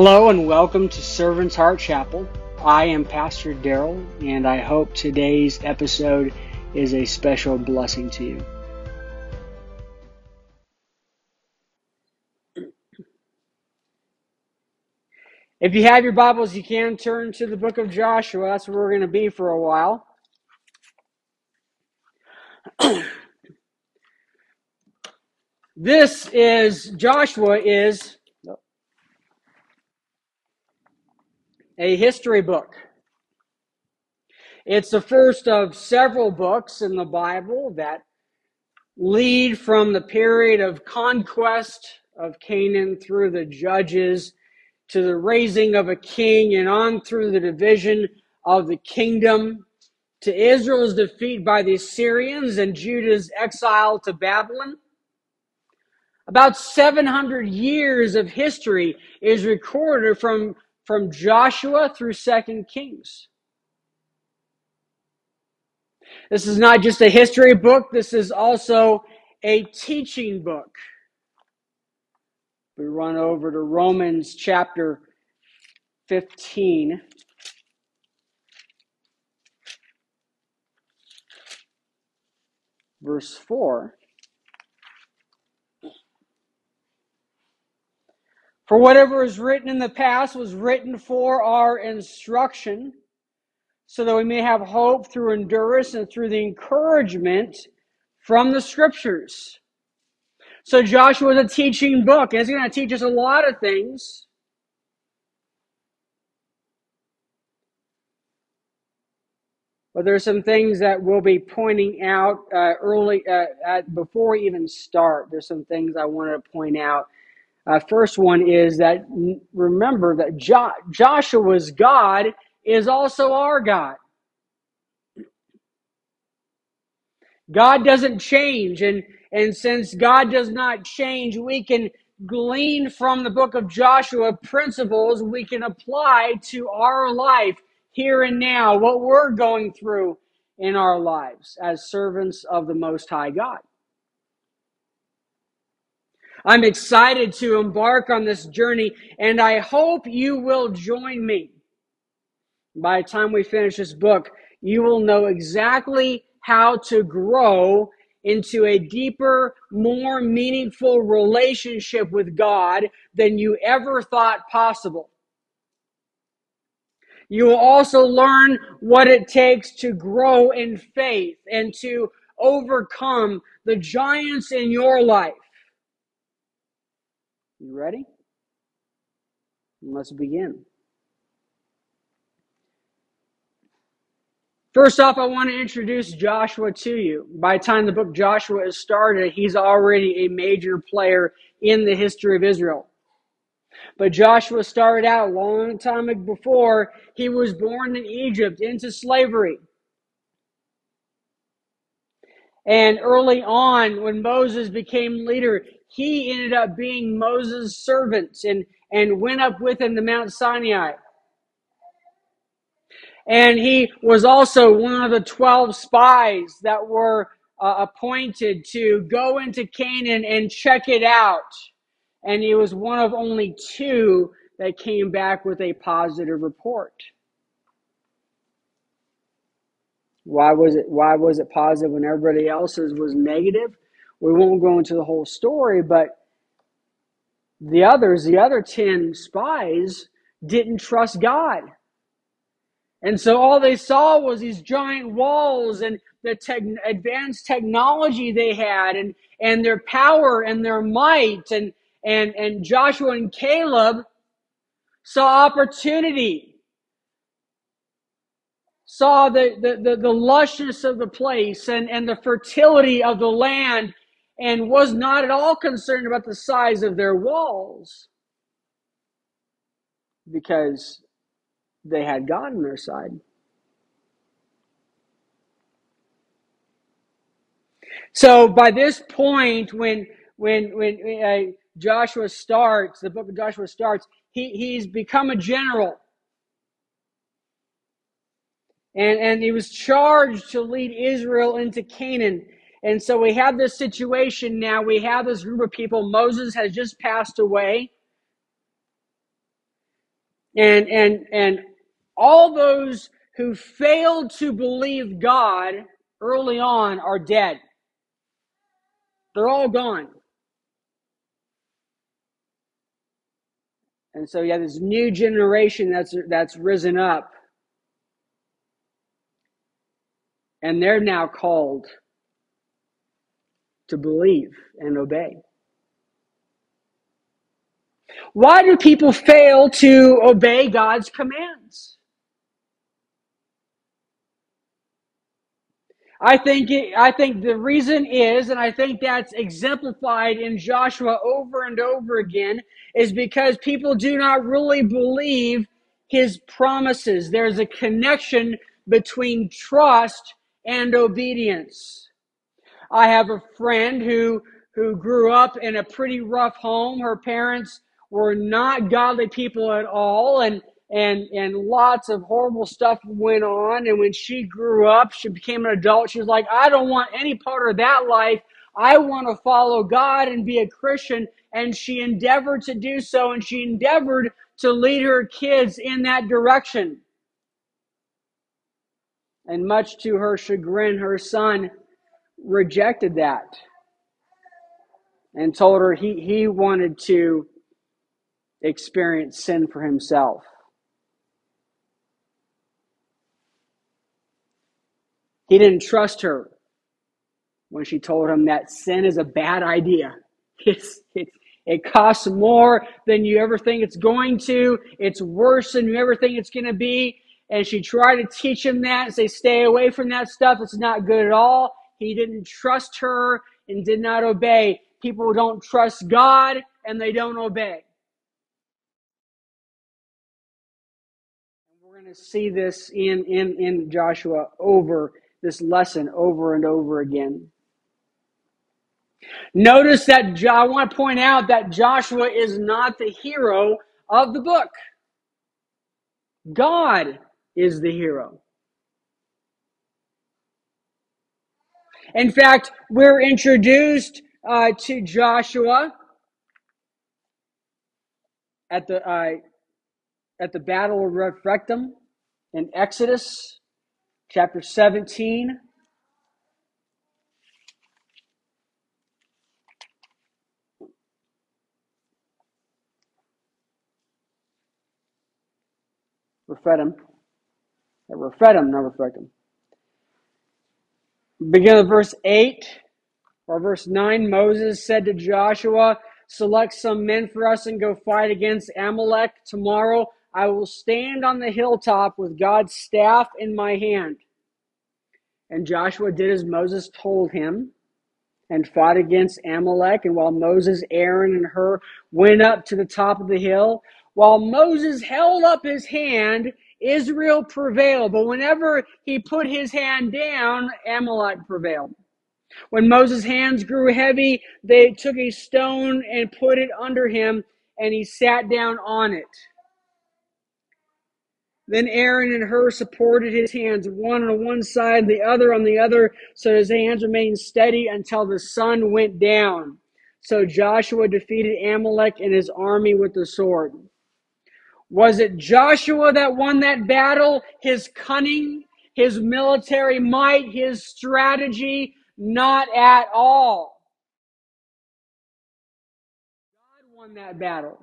Hello and welcome to Servant's Heart Chapel. I am Pastor Daryl, and I hope today's episode is a special blessing to you. If you have your Bibles, you can turn to the book of Joshua. That's where we're going to be for a while. this is, Joshua is a history book. It's the first of several books in the Bible that lead from the period of conquest of Canaan through the judges to the raising of a king and on through the division of the kingdom to Israel's defeat by the Assyrians and Judah's exile to Babylon. About 700 years of history is recorded from, from Joshua through Second Kings. This is not just a history book, this is also a teaching book. We run over to Romans chapter 15. Verse 4. For whatever is written in the past was written for our instruction, so that we may have hope through endurance and through the encouragement from the scriptures. So Joshua is a teaching book, and it's going to teach us a lot of things. But there's some things that we'll be pointing out uh, early uh, at, before we even start. There's some things I wanted to point out. Uh, first one is that remember that jo- Joshua's God is also our God. God doesn't change, and and since God does not change, we can glean from the book of Joshua principles we can apply to our life here and now, what we're going through in our lives as servants of the Most High God. I'm excited to embark on this journey, and I hope you will join me. By the time we finish this book, you will know exactly how to grow into a deeper, more meaningful relationship with God than you ever thought possible. You will also learn what it takes to grow in faith and to overcome the giants in your life. You ready? Let's begin. First off, I want to introduce Joshua to you. By the time the book Joshua is started, he's already a major player in the history of Israel. But Joshua started out a long time before. He was born in Egypt into slavery. And early on, when Moses became leader, he ended up being Moses' servant and, and went up with him to Mount Sinai. And he was also one of the 12 spies that were uh, appointed to go into Canaan and check it out. And he was one of only two that came back with a positive report. Why was it why was it positive when everybody else's was negative? We won't go into the whole story, but the others, the other 10 spies didn't trust God. And so all they saw was these giant walls and the te- advanced technology they had and, and their power and their might. And, and, and Joshua and Caleb saw opportunity, saw the, the, the, the lushness of the place and, and the fertility of the land and was not at all concerned about the size of their walls because they had God on their side. So by this point, when when when uh, Joshua starts, the book of Joshua starts, he he's become a general, and and he was charged to lead Israel into Canaan. And so we have this situation now. We have this group of people. Moses has just passed away. And and and all those who failed to believe God early on are dead. They're all gone. And so you have this new generation that's that's risen up. And they're now called to believe and obey. Why do people fail to obey God's commands? I think it, I think the reason is, and I think that's exemplified in Joshua over and over again, is because people do not really believe his promises. There's a connection between trust and obedience. I have a friend who who grew up in a pretty rough home. Her parents were not godly people at all, and and and lots of horrible stuff went on. And when she grew up she became an adult. She was like i don't want any part of that life. I want to follow god and be a christian. And she endeavored to do so and she endeavored to lead her kids in that direction. And much to her chagrin her son rejected that and told her he, he wanted to experience sin for himself He didn't trust her when she told him that sin is a bad idea. It's, it's, it costs more than you ever think it's going to. It's worse than you ever think it's going to be. And she tried to teach him that and say, stay away from that stuff. It's not good at all. He didn't trust her and did not obey. People don't trust God and they don't obey. We're going to see this in, in, in Joshua over this lesson over and over again. Notice that I want to point out that Joshua is not the hero of the book. God is the hero. In fact, we're introduced uh, to Joshua at the uh, at the Battle of Rephidim in Exodus chapter 17. Rephidim. Rephidim, not Rephidim. Begin with verse 8 or verse 9. Moses said to Joshua, Select some men for us and go fight against Amalek tomorrow. I will stand on the hilltop with God's staff in my hand. And Joshua did as Moses told him and fought against Amalek. And while Moses, Aaron, and Hur went up to the top of the hill, while Moses held up his hand, Israel prevailed. But whenever he put his hand down, Amalek prevailed. When Moses' hands grew heavy, they took a stone and put it under him, and he sat down on it. Then Aaron and Hur supported his hands, one on one side, the other on the other, so his hands remained steady until the sun went down. So Joshua defeated Amalek and his army with the sword. Was it Joshua that won that battle? His cunning, his military might, his strategy? Not at all. God won that battle.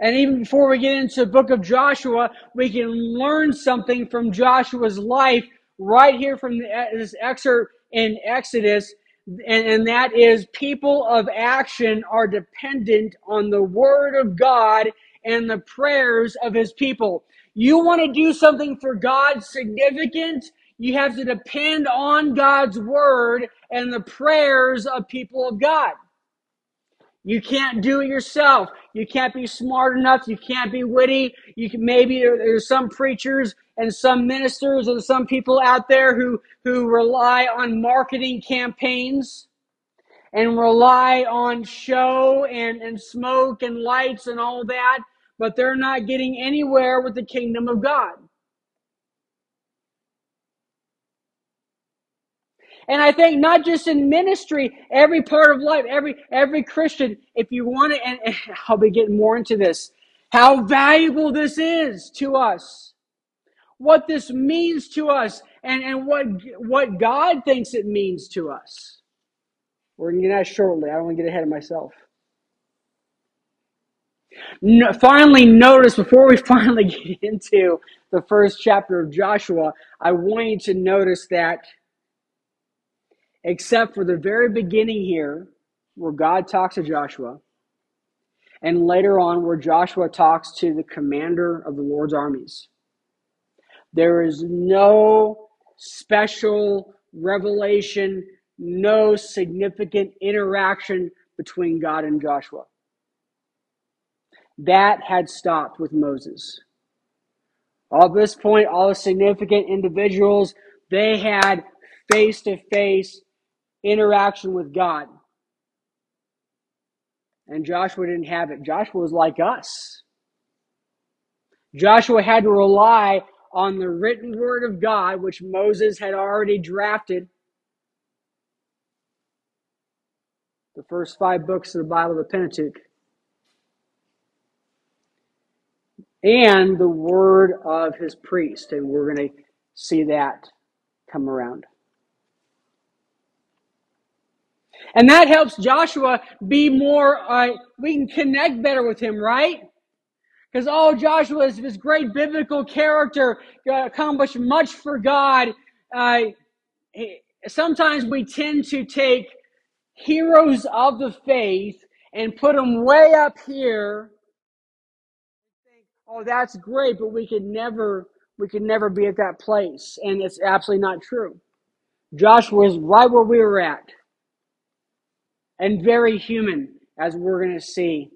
And even before we get into the book of Joshua, we can learn something from Joshua's life right here from this excerpt in Exodus. And, and that is people of action are dependent on the word of God and the prayers of his people. You want to do something for God significant? You have to depend on God's word and the prayers of people of God. You can't do it yourself. You can't be smart enough. You can't be witty. You can maybe there, there's some preachers and some ministers and some people out there who who rely on marketing campaigns and rely on show and and smoke and lights and all that, but they're not getting anywhere with the kingdom of God. And I think not just in ministry, every part of life, every every Christian, if you want to, and, and I'll be getting more into this, how valuable this is to us, what this means to us, and, and what what God thinks it means to us. We're going to get that shortly. I don't want to get ahead of myself. No, finally, notice before we finally get into the first chapter of Joshua, I want you to notice that except for the very beginning here, where God talks to Joshua, and later on, where Joshua talks to the commander of the Lord's armies. There is no special revelation, no significant interaction between God and Joshua. That had stopped with Moses. At this point, all the significant individuals, they had face to face interaction with God. And Joshua didn't have it. Joshua was like us. Joshua had to rely on the written word of God, which Moses had already drafted. The first five books of the Bible, the Pentateuch. And the word of his priest. And we're going to see that come around. And that helps Joshua be more, uh, we can connect better with him, right? Because, oh, Joshua is this great biblical character, uh, accomplished much for God. Uh, sometimes we tend to take heroes of the faith and put them way up here. Oh, that's great, but we could never, we could never be at that place, and it's absolutely not true. Joshua is right where we were at and very human, as we're going to see.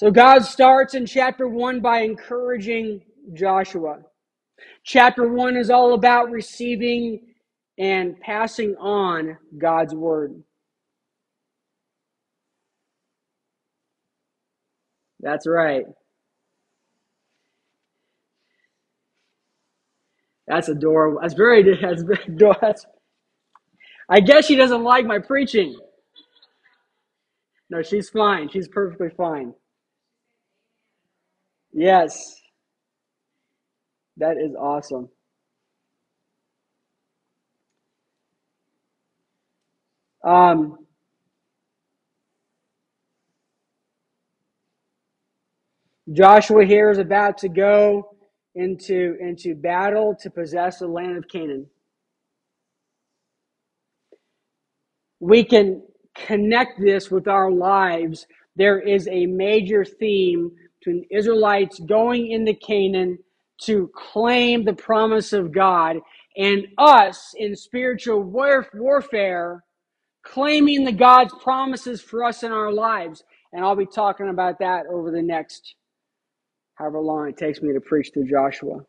So God starts in chapter 1 by encouraging Joshua. Chapter 1 is all about receiving and passing on God's word. That's right. That's adorable. That's very. That's. That's, I guess she doesn't like my preaching. No, she's fine. She's perfectly fine. Yes, that is awesome. Um, Joshua here is about to go into into battle to possess the land of Canaan. We can connect this with our lives. There is a major theme between Israelites going into Canaan to claim the promise of God and us in spiritual warfare claiming the God's promises for us in our lives. And I'll be talking about that over the next however long it takes me to preach through Joshua.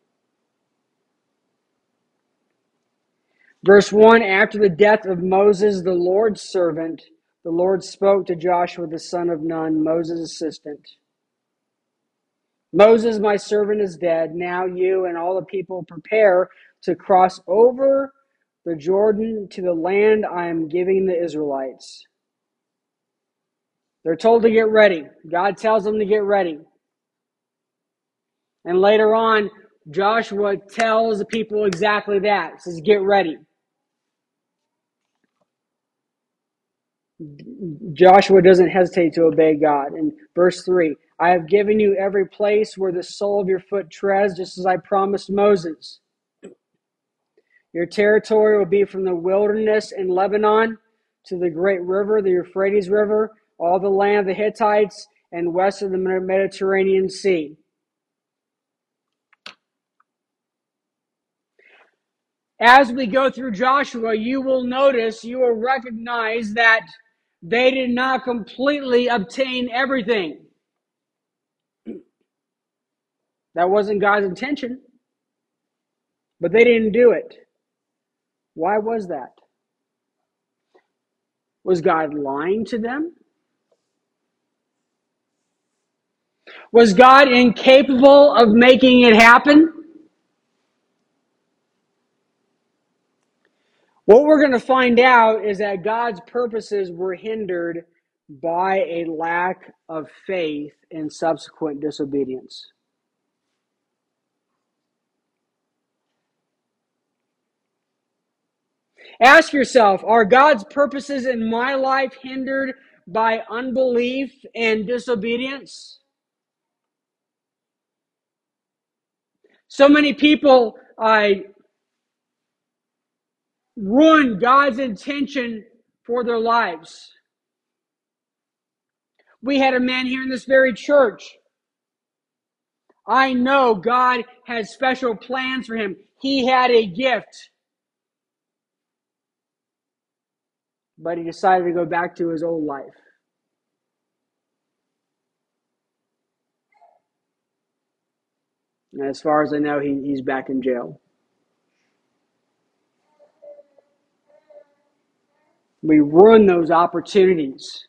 Verse 1 After the death of Moses, the Lord's servant, the Lord spoke to Joshua the son of Nun, Moses' assistant. Moses, my servant, is dead. Now you and all the people prepare to cross over the Jordan to the land I am giving the Israelites. They're told to get ready. God tells them to get ready. And later on, Joshua tells the people exactly that. He says, Get ready. Joshua doesn't hesitate to obey God. In verse 3, I have given you every place where the sole of your foot treads, just as I promised Moses. Your territory will be from the wilderness in Lebanon to the great river, the Euphrates River, all the land of the Hittites, and west of the Mediterranean Sea. As we go through Joshua, you will notice, you will recognize that they did not completely obtain everything. That wasn't God's intention, but they didn't do it. Why was that? Was God lying to them? Was God incapable of making it happen? What we're going to find out is that God's purposes were hindered by a lack of faith and subsequent disobedience. Ask yourself Are God's purposes in my life hindered by unbelief and disobedience? So many people uh, ruin God's intention for their lives. We had a man here in this very church. I know God has special plans for him. He had a gift. But he decided to go back to his old life. And as far as I know, he, he's back in jail. We ruin those opportunities.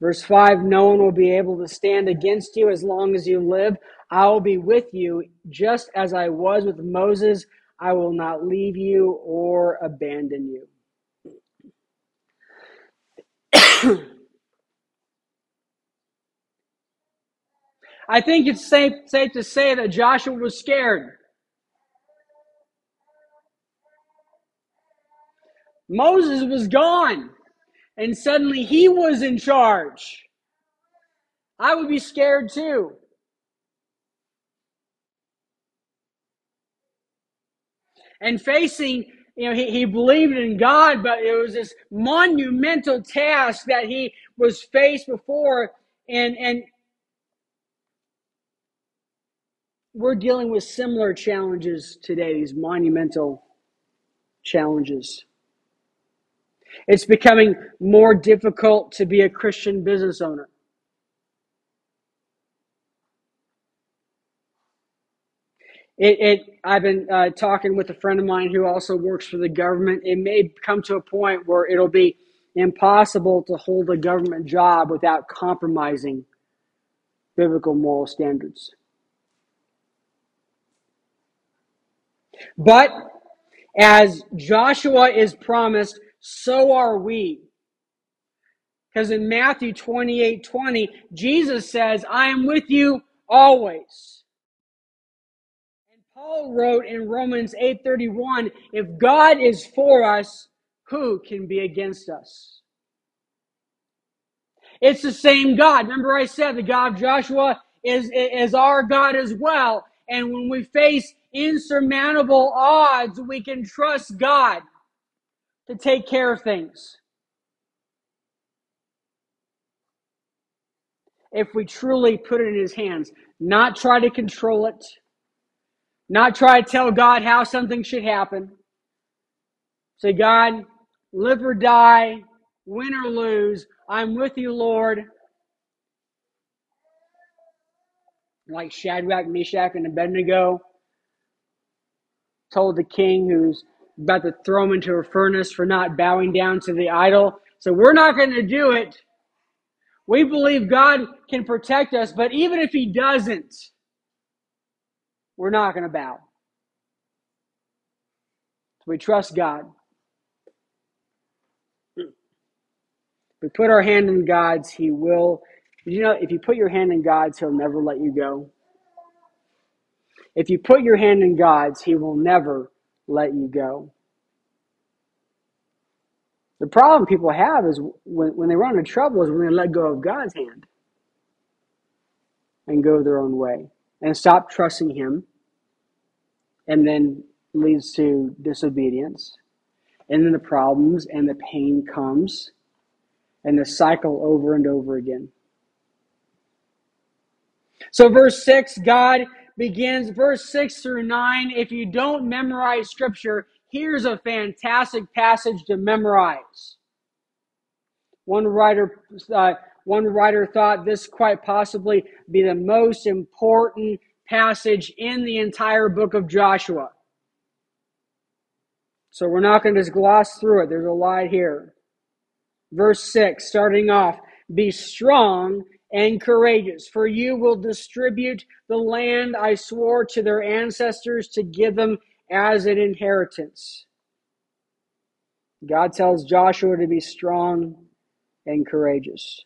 Verse 5 No one will be able to stand against you as long as you live. I will be with you, just as I was with Moses. I will not leave you or abandon you. I think it's safe, safe to say that Joshua was scared. Moses was gone, and suddenly he was in charge. I would be scared too. And facing, you know, he, he believed in God, but it was this monumental task that he was faced before. And, and we're dealing with similar challenges today, these monumental challenges. It's becoming more difficult to be a Christian business owner. It, it I've been uh, talking with a friend of mine who also works for the government. It may come to a point where it'll be impossible to hold a government job without compromising biblical moral standards. But as Joshua is promised, so are we. Because in Matthew 28 20, Jesus says, I am with you always. Paul wrote in Romans 8 31, if God is for us, who can be against us? It's the same God. Remember, I said the God of Joshua is, is our God as well. And when we face insurmountable odds, we can trust God to take care of things. If we truly put it in His hands, not try to control it, not try to tell God how something should happen. Say, God, live or die, win or lose, I'm with you, Lord. Like Shadrach, Meshach, and Abednego told the king who's about to throw him into a furnace for not bowing down to the idol. So we're not going to do it. We believe God can protect us, but even if He doesn't, we're not going to bow. We trust God. We put our hand in God's, He will. You know, if you put your hand in God's, He'll never let you go. If you put your hand in God's, He will never let you go. The problem people have is when, when they run into trouble is when they let go of God's hand and go their own way and stop trusting Him and then leads to disobedience. And then the problems and the pain comes and the cycle over and over again. So, verse 6 God begins, verse 6 through 9. If you don't memorize scripture, here's a fantastic passage to memorize. One writer, uh, one writer thought this quite possibly be the most important passage in the entire book of Joshua. So we're not going to just gloss through it. There's a lot here. Verse 6, starting off Be strong and courageous, for you will distribute the land I swore to their ancestors to give them as an inheritance. God tells Joshua to be strong and courageous.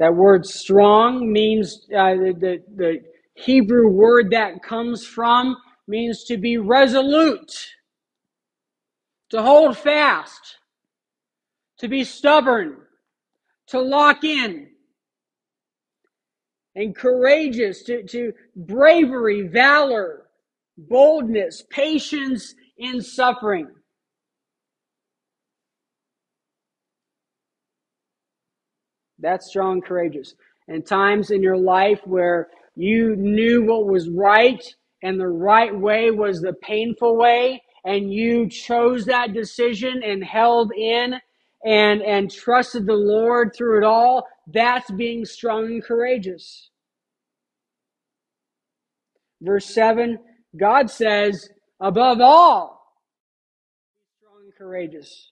That word strong means uh, the, the, the Hebrew word that comes from means to be resolute, to hold fast, to be stubborn, to lock in, and courageous, to, to bravery, valor, boldness, patience in suffering. That's strong, courageous. And times in your life where you knew what was right and the right way was the painful way, and you chose that decision and held in and, and trusted the Lord through it all, that's being strong and courageous. Verse 7 God says, above all, strong and courageous,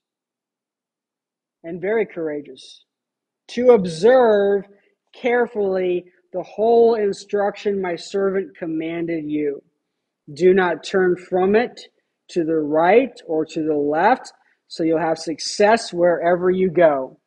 and very courageous, to observe carefully the whole instruction my servant commanded you. Do not turn from it to the right or to the left, so you'll have success wherever you go.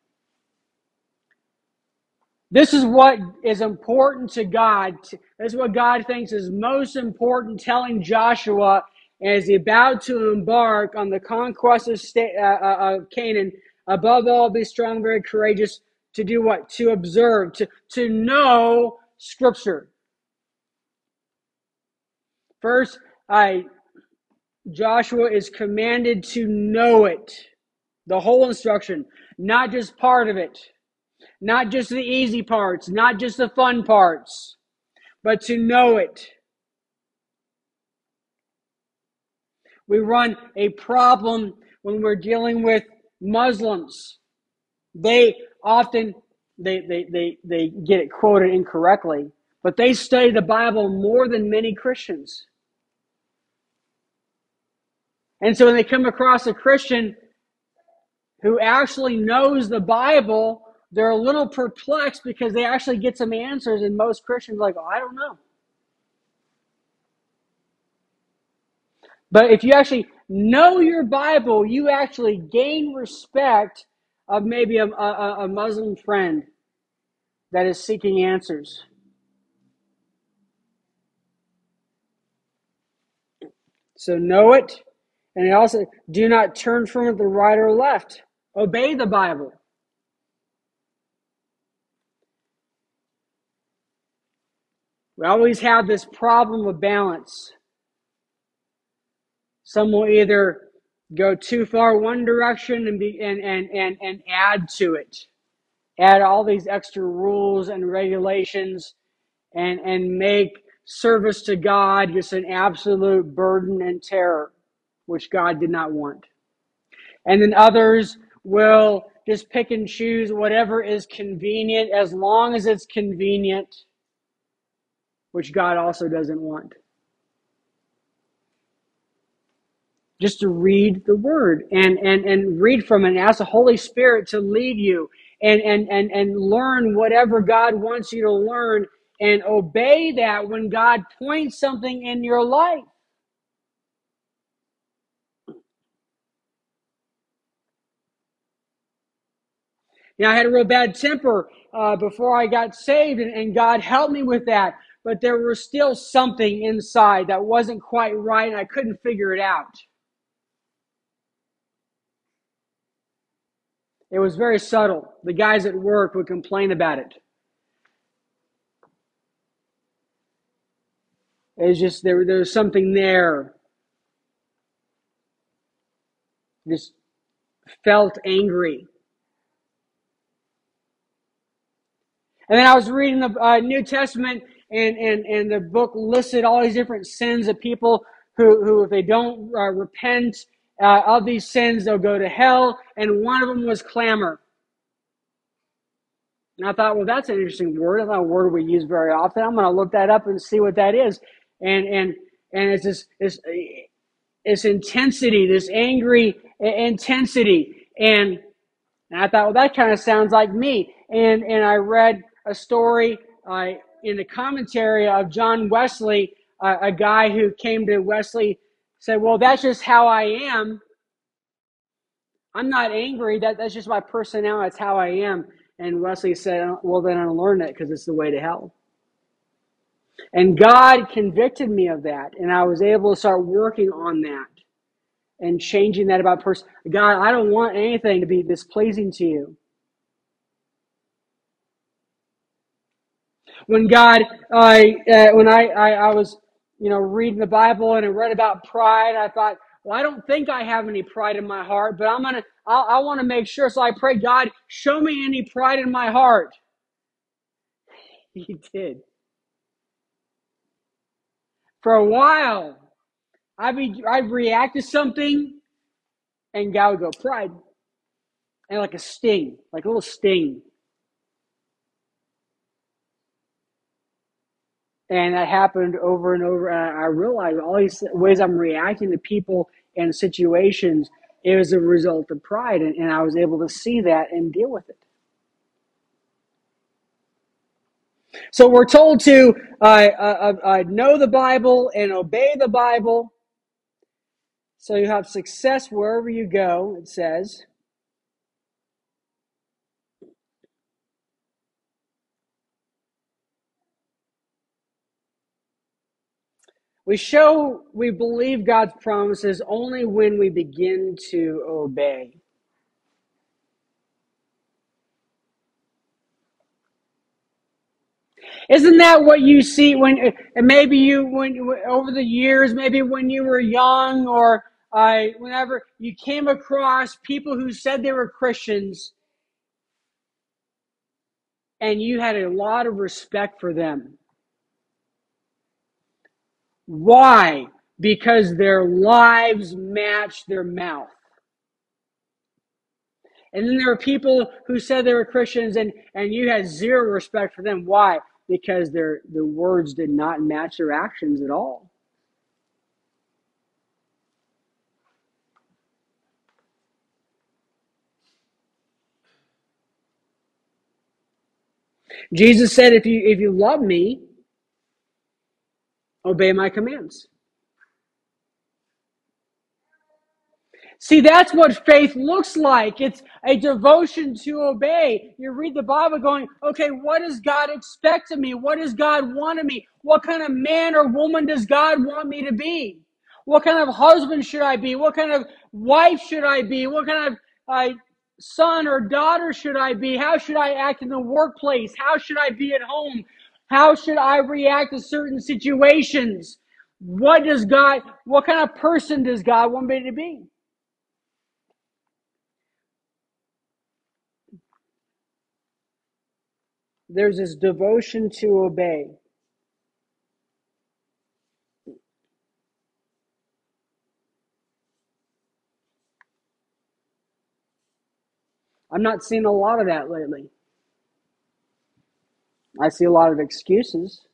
This is what is important to God. This is what God thinks is most important, telling Joshua as he's about to embark on the conquest uh, uh, of Canaan. Above all, be strong, very courageous. To do what? To observe, to, to know Scripture. First, I, Joshua is commanded to know it, the whole instruction, not just part of it. Not just the easy parts, not just the fun parts, but to know it. We run a problem when we're dealing with Muslims. They often they, they, they, they get it quoted incorrectly, but they study the Bible more than many Christians. And so when they come across a Christian who actually knows the Bible, they're a little perplexed because they actually get some answers, and most Christians are like, oh, I don't know. But if you actually know your Bible, you actually gain respect of maybe a, a, a Muslim friend that is seeking answers. So know it, and also do not turn from it the right or left. Obey the Bible. We always have this problem of balance. Some will either go too far one direction and be and, and, and, and add to it. Add all these extra rules and regulations and, and make service to God just an absolute burden and terror, which God did not want. And then others will just pick and choose whatever is convenient as long as it's convenient which God also doesn't want. Just to read the word and, and, and read from it and ask the Holy Spirit to lead you and, and, and, and learn whatever God wants you to learn and obey that when God points something in your life. Know, I had a real bad temper uh, before I got saved, and, and God helped me with that but there was still something inside that wasn't quite right and I couldn't figure it out. It was very subtle. The guys at work would complain about it. It was just there, there was something there. Just felt angry. And then I was reading the uh, New Testament and, and, and the book listed all these different sins of people who, who if they don't uh, repent uh, of these sins, they'll go to hell. And one of them was clamor. And I thought, well, that's an interesting word. That's not a word we use very often. I'm going to look that up and see what that is. and and and it's this this this intensity, this angry intensity, and, and I thought, well, that kind of sounds like me. And and I read a story uh, in the commentary of John Wesley, uh, a guy who came to Wesley, said, "Well, that's just how I am." I'm not angry. That that's just my personality. That's how I am. And Wesley said, "Well, then I learn it because it's the way to hell." And God convicted me of that, and I was able to start working on that and changing that about person. God, I don't want anything to be displeasing to you. When God, I uh, when I, I I was you know reading the Bible and I read about pride, I thought, well, I don't think I have any pride in my heart, but I'm gonna I, I want to make sure. So I pray, God, show me any pride in my heart. He did. For a while, I'd be I'd react to something, and God would go pride, and like a sting, like a little sting. And that happened over and over. And I realized all these ways I'm reacting to people and situations is a result of pride. And, and I was able to see that and deal with it. So we're told to uh, uh, uh, know the Bible and obey the Bible. So you have success wherever you go, it says. We show we believe God's promises only when we begin to obey. Isn't that what you see when, maybe you, when over the years, maybe when you were young or uh, whenever you came across people who said they were Christians and you had a lot of respect for them. Why? Because their lives match their mouth. And then there were people who said they were Christians and, and you had zero respect for them. Why? Because their the words did not match their actions at all. Jesus said, if you if you love me, obey my commands. See, that's what faith looks like. It's a devotion to obey. You read the Bible going, okay, what does God expect of me? What does God want of me? What kind of man or woman does God want me to be? What kind of husband should I be? What kind of wife should I be? What kind of uh, son or daughter should I be? How should I act in the workplace? How should I be at home? How should I react to certain situations? What does God, what kind of person does God want me to be? There's this devotion to obey. I'm not seeing a lot of that lately. I see a lot of excuses.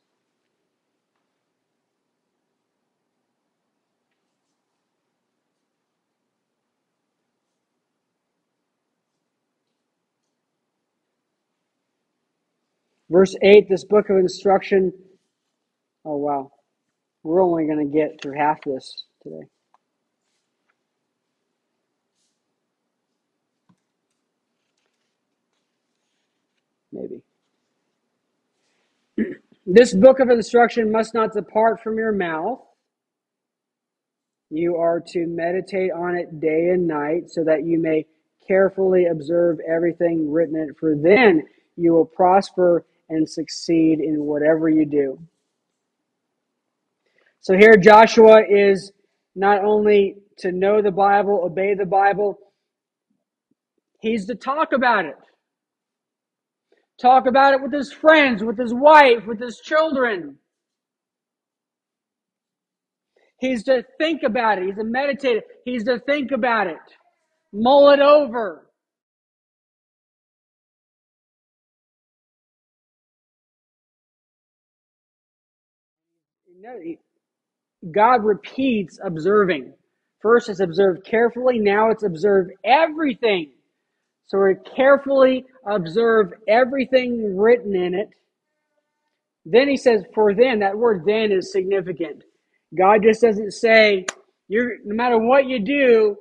Verse 8, this book of instruction. Oh, wow. We're only going to get through half this today. Maybe. This book of instruction must not depart from your mouth. You are to meditate on it day and night so that you may carefully observe everything written in it, for then you will prosper and succeed in whatever you do. So here Joshua is not only to know the Bible, obey the Bible, he's to talk about it. Talk about it with his friends, with his wife, with his children. He's to think about it. He's to meditate. He's to think about it. Mull it over. God repeats observing. First, it's observed carefully. Now, it's observed everything. So we carefully observe everything written in it. Then he says, for then, that word then is significant. God just doesn't say, you're, no matter what you do,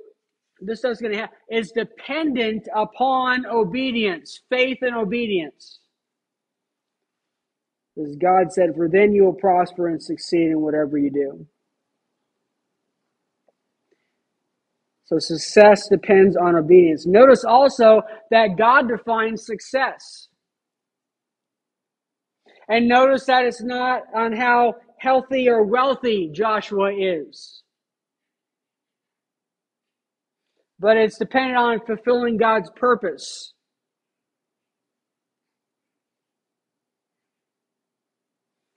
this is going to happen. It's dependent upon obedience, faith and obedience. As God said, for then you will prosper and succeed in whatever you do. So success depends on obedience. Notice also that God defines success. And notice that it's not on how healthy or wealthy Joshua is. But it's dependent on fulfilling God's purpose.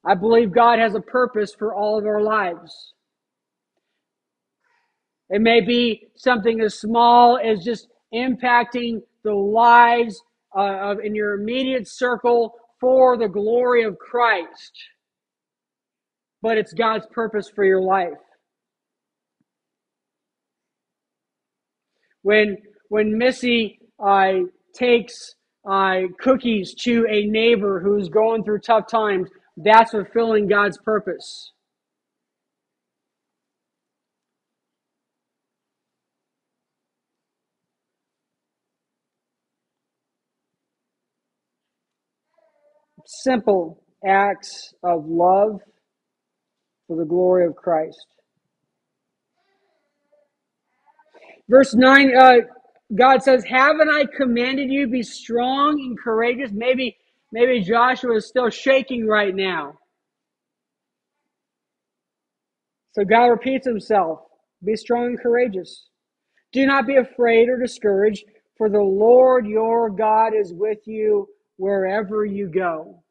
I believe God has a purpose for all of our lives. It may be something as small as just impacting the lives uh, of in your immediate circle for the glory of Christ. But it's God's purpose for your life. When when Missy uh, takes uh, cookies to a neighbor who's going through tough times, that's fulfilling God's purpose. Simple acts of love for the glory of Christ. Verse 9, uh, God says, Haven't I commanded you be strong and courageous? Maybe, maybe Joshua is still shaking right now. So God repeats himself Be strong and courageous. Do not be afraid or discouraged, for the Lord your God is with you wherever you go.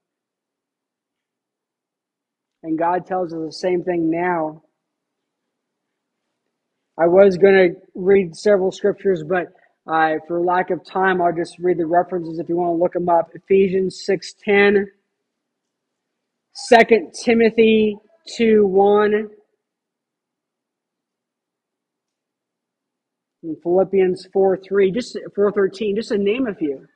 And God tells us the same thing now. I was going to read several scriptures, but uh, for lack of time, I'll just read the references if you want to look them up. Ephesians 6.10, 2 Timothy 2 1, and Philippians 4 3, just 413, just to name a few.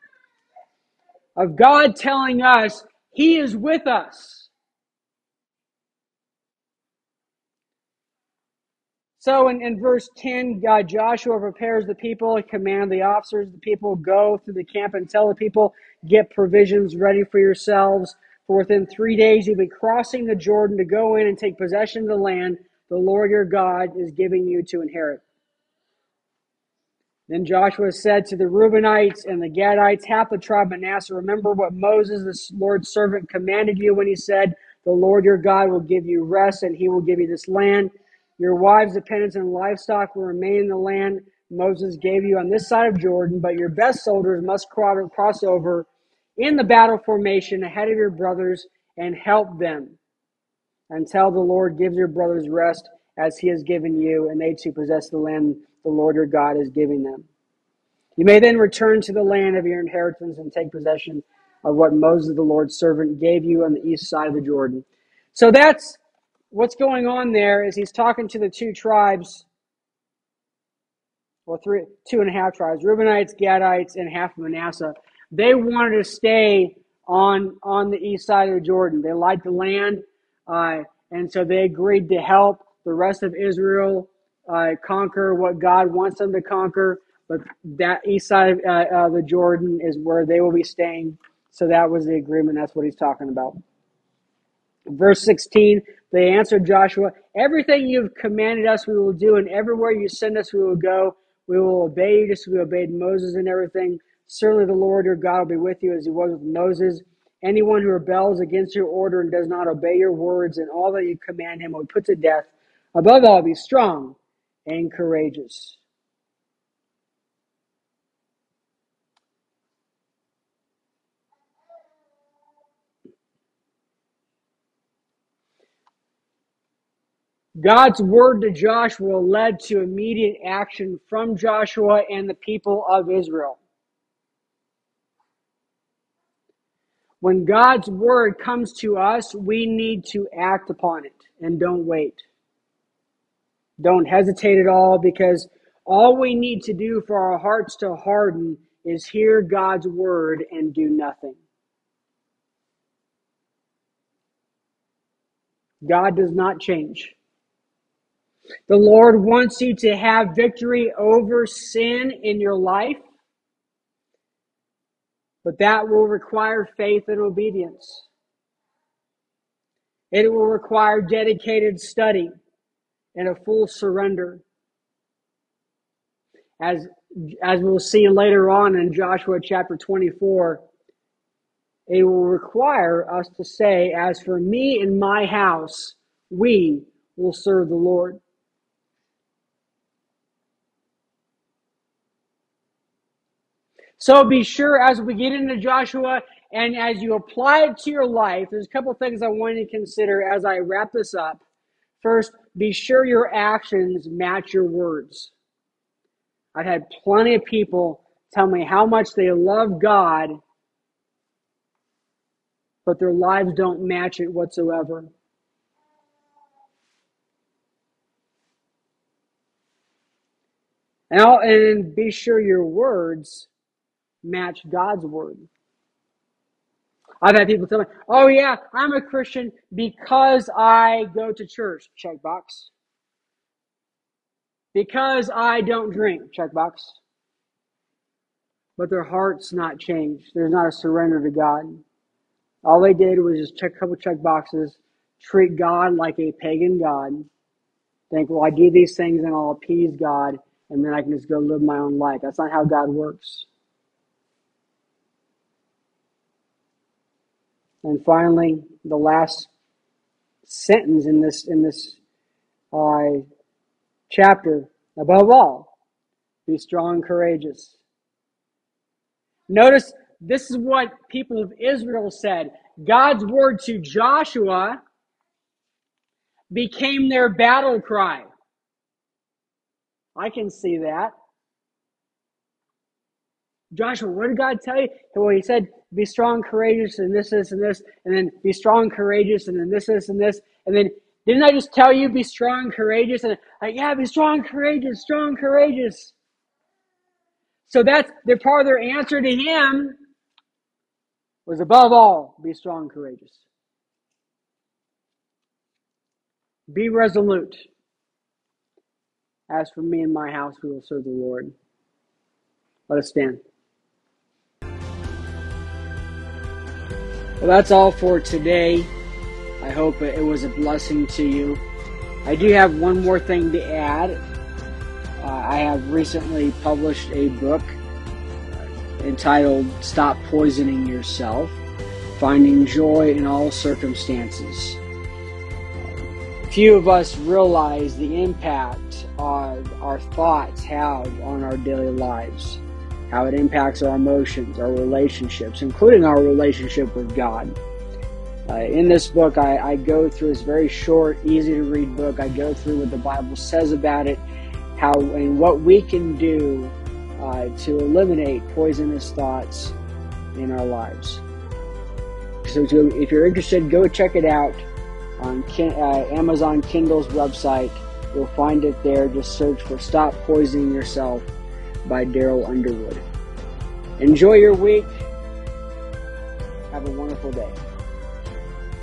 Of God telling us He is with us. So in, in verse 10, God, Joshua prepares the people, command the officers, the people go through the camp and tell the people, get provisions ready for yourselves. For within three days you'll be crossing the Jordan to go in and take possession of the land the Lord your God is giving you to inherit. Then Joshua said to the Reubenites and the Gadites, half the tribe of Manasseh, remember what Moses, the Lord's servant, commanded you when he said, The Lord your God will give you rest and he will give you this land. Your wives, dependents, and livestock will remain in the land Moses gave you on this side of Jordan, but your best soldiers must cross over in the battle formation ahead of your brothers and help them until the Lord gives your brothers rest as he has given you, and they too possess the land the Lord your God is giving them. You may then return to the land of your inheritance and take possession of what Moses, the Lord's servant, gave you on the east side of the Jordan. So that's what's going on there is he's talking to the two tribes, well, three, two and a half tribes, Reubenites, Gadites, and half of Manasseh. They wanted to stay on on the east side of the Jordan. They liked the land, uh, and so they agreed to help the rest of Israel uh, conquer what God wants them to conquer. But that east side uh, of the Jordan is where they will be staying. So that was the agreement. That's what he's talking about. Verse 16, they answered Joshua, Everything you've commanded us we will do, and everywhere you send us we will go. We will obey you just as we obeyed Moses and everything. Certainly the Lord your God will be with you as he was with Moses. Anyone who rebels against your order and does not obey your words and all that you command him will put to death. Above all, be strong and courageous. God's word to Joshua led to immediate action from Joshua and the people of Israel. When God's word comes to us, we need to act upon it and don't wait. Don't hesitate at all because all we need to do for our hearts to harden is hear God's word and do nothing. God does not change. The Lord wants you to have victory over sin in your life, but that will require faith and obedience. It will require dedicated study and a full surrender. As, as we'll see later on in Joshua chapter 24, it will require us to say, As for me and my house, we will serve the Lord. So be sure as we get into Joshua and as you apply it to your life, there's a couple things I want you to consider as I wrap this up. First, be sure your actions match your words. I've had plenty of people tell me how much they love God, but their lives don't match it whatsoever. And, and be sure your words match God's word. I've had people tell me, oh, yeah, I'm a Christian because I go to church. Check box. Because I don't drink. Check box. But their heart's not changed. There's not a surrender to God. All they did was just check a couple check boxes, treat God like a pagan God. Think, well, I do these things and I'll appease God, and then I can just go live my own life. That's not how God works. And finally, the last sentence in this in this uh, chapter. Above all, be strong and courageous. Notice this is what people of Israel said. God's word to Joshua became their battle cry. I can see that. Joshua, what did God tell you? Well, he said, be strong, courageous, and this, this, and this, and then be strong, courageous, and then this, this, and this, and then didn't I just tell you be strong, courageous, and like, yeah, be strong, courageous, strong, courageous. So that's the part of their answer to him was above all, be strong, courageous. Be resolute. As for me and my house, we will serve the Lord. Let us stand. Well, that's all for today. I hope it was a blessing to you. I do have one more thing to add. Uh, I have recently published a book entitled Stop Poisoning Yourself Finding Joy in All Circumstances. Few of us realize the impact our thoughts have on our daily lives how it impacts our emotions, our relationships, including our relationship with God. Uh, in this book, I, I, go through this very short, easy to read book. I go through what the Bible says about it, how and what we can do uh, to eliminate poisonous thoughts in our lives. So, to, if you're interested, go check it out on uh, Amazon Kindle's website. You'll find it there. Just search for "Stop Poisoning Yourself." By Daryl Underwood. Enjoy your week. Have a wonderful day.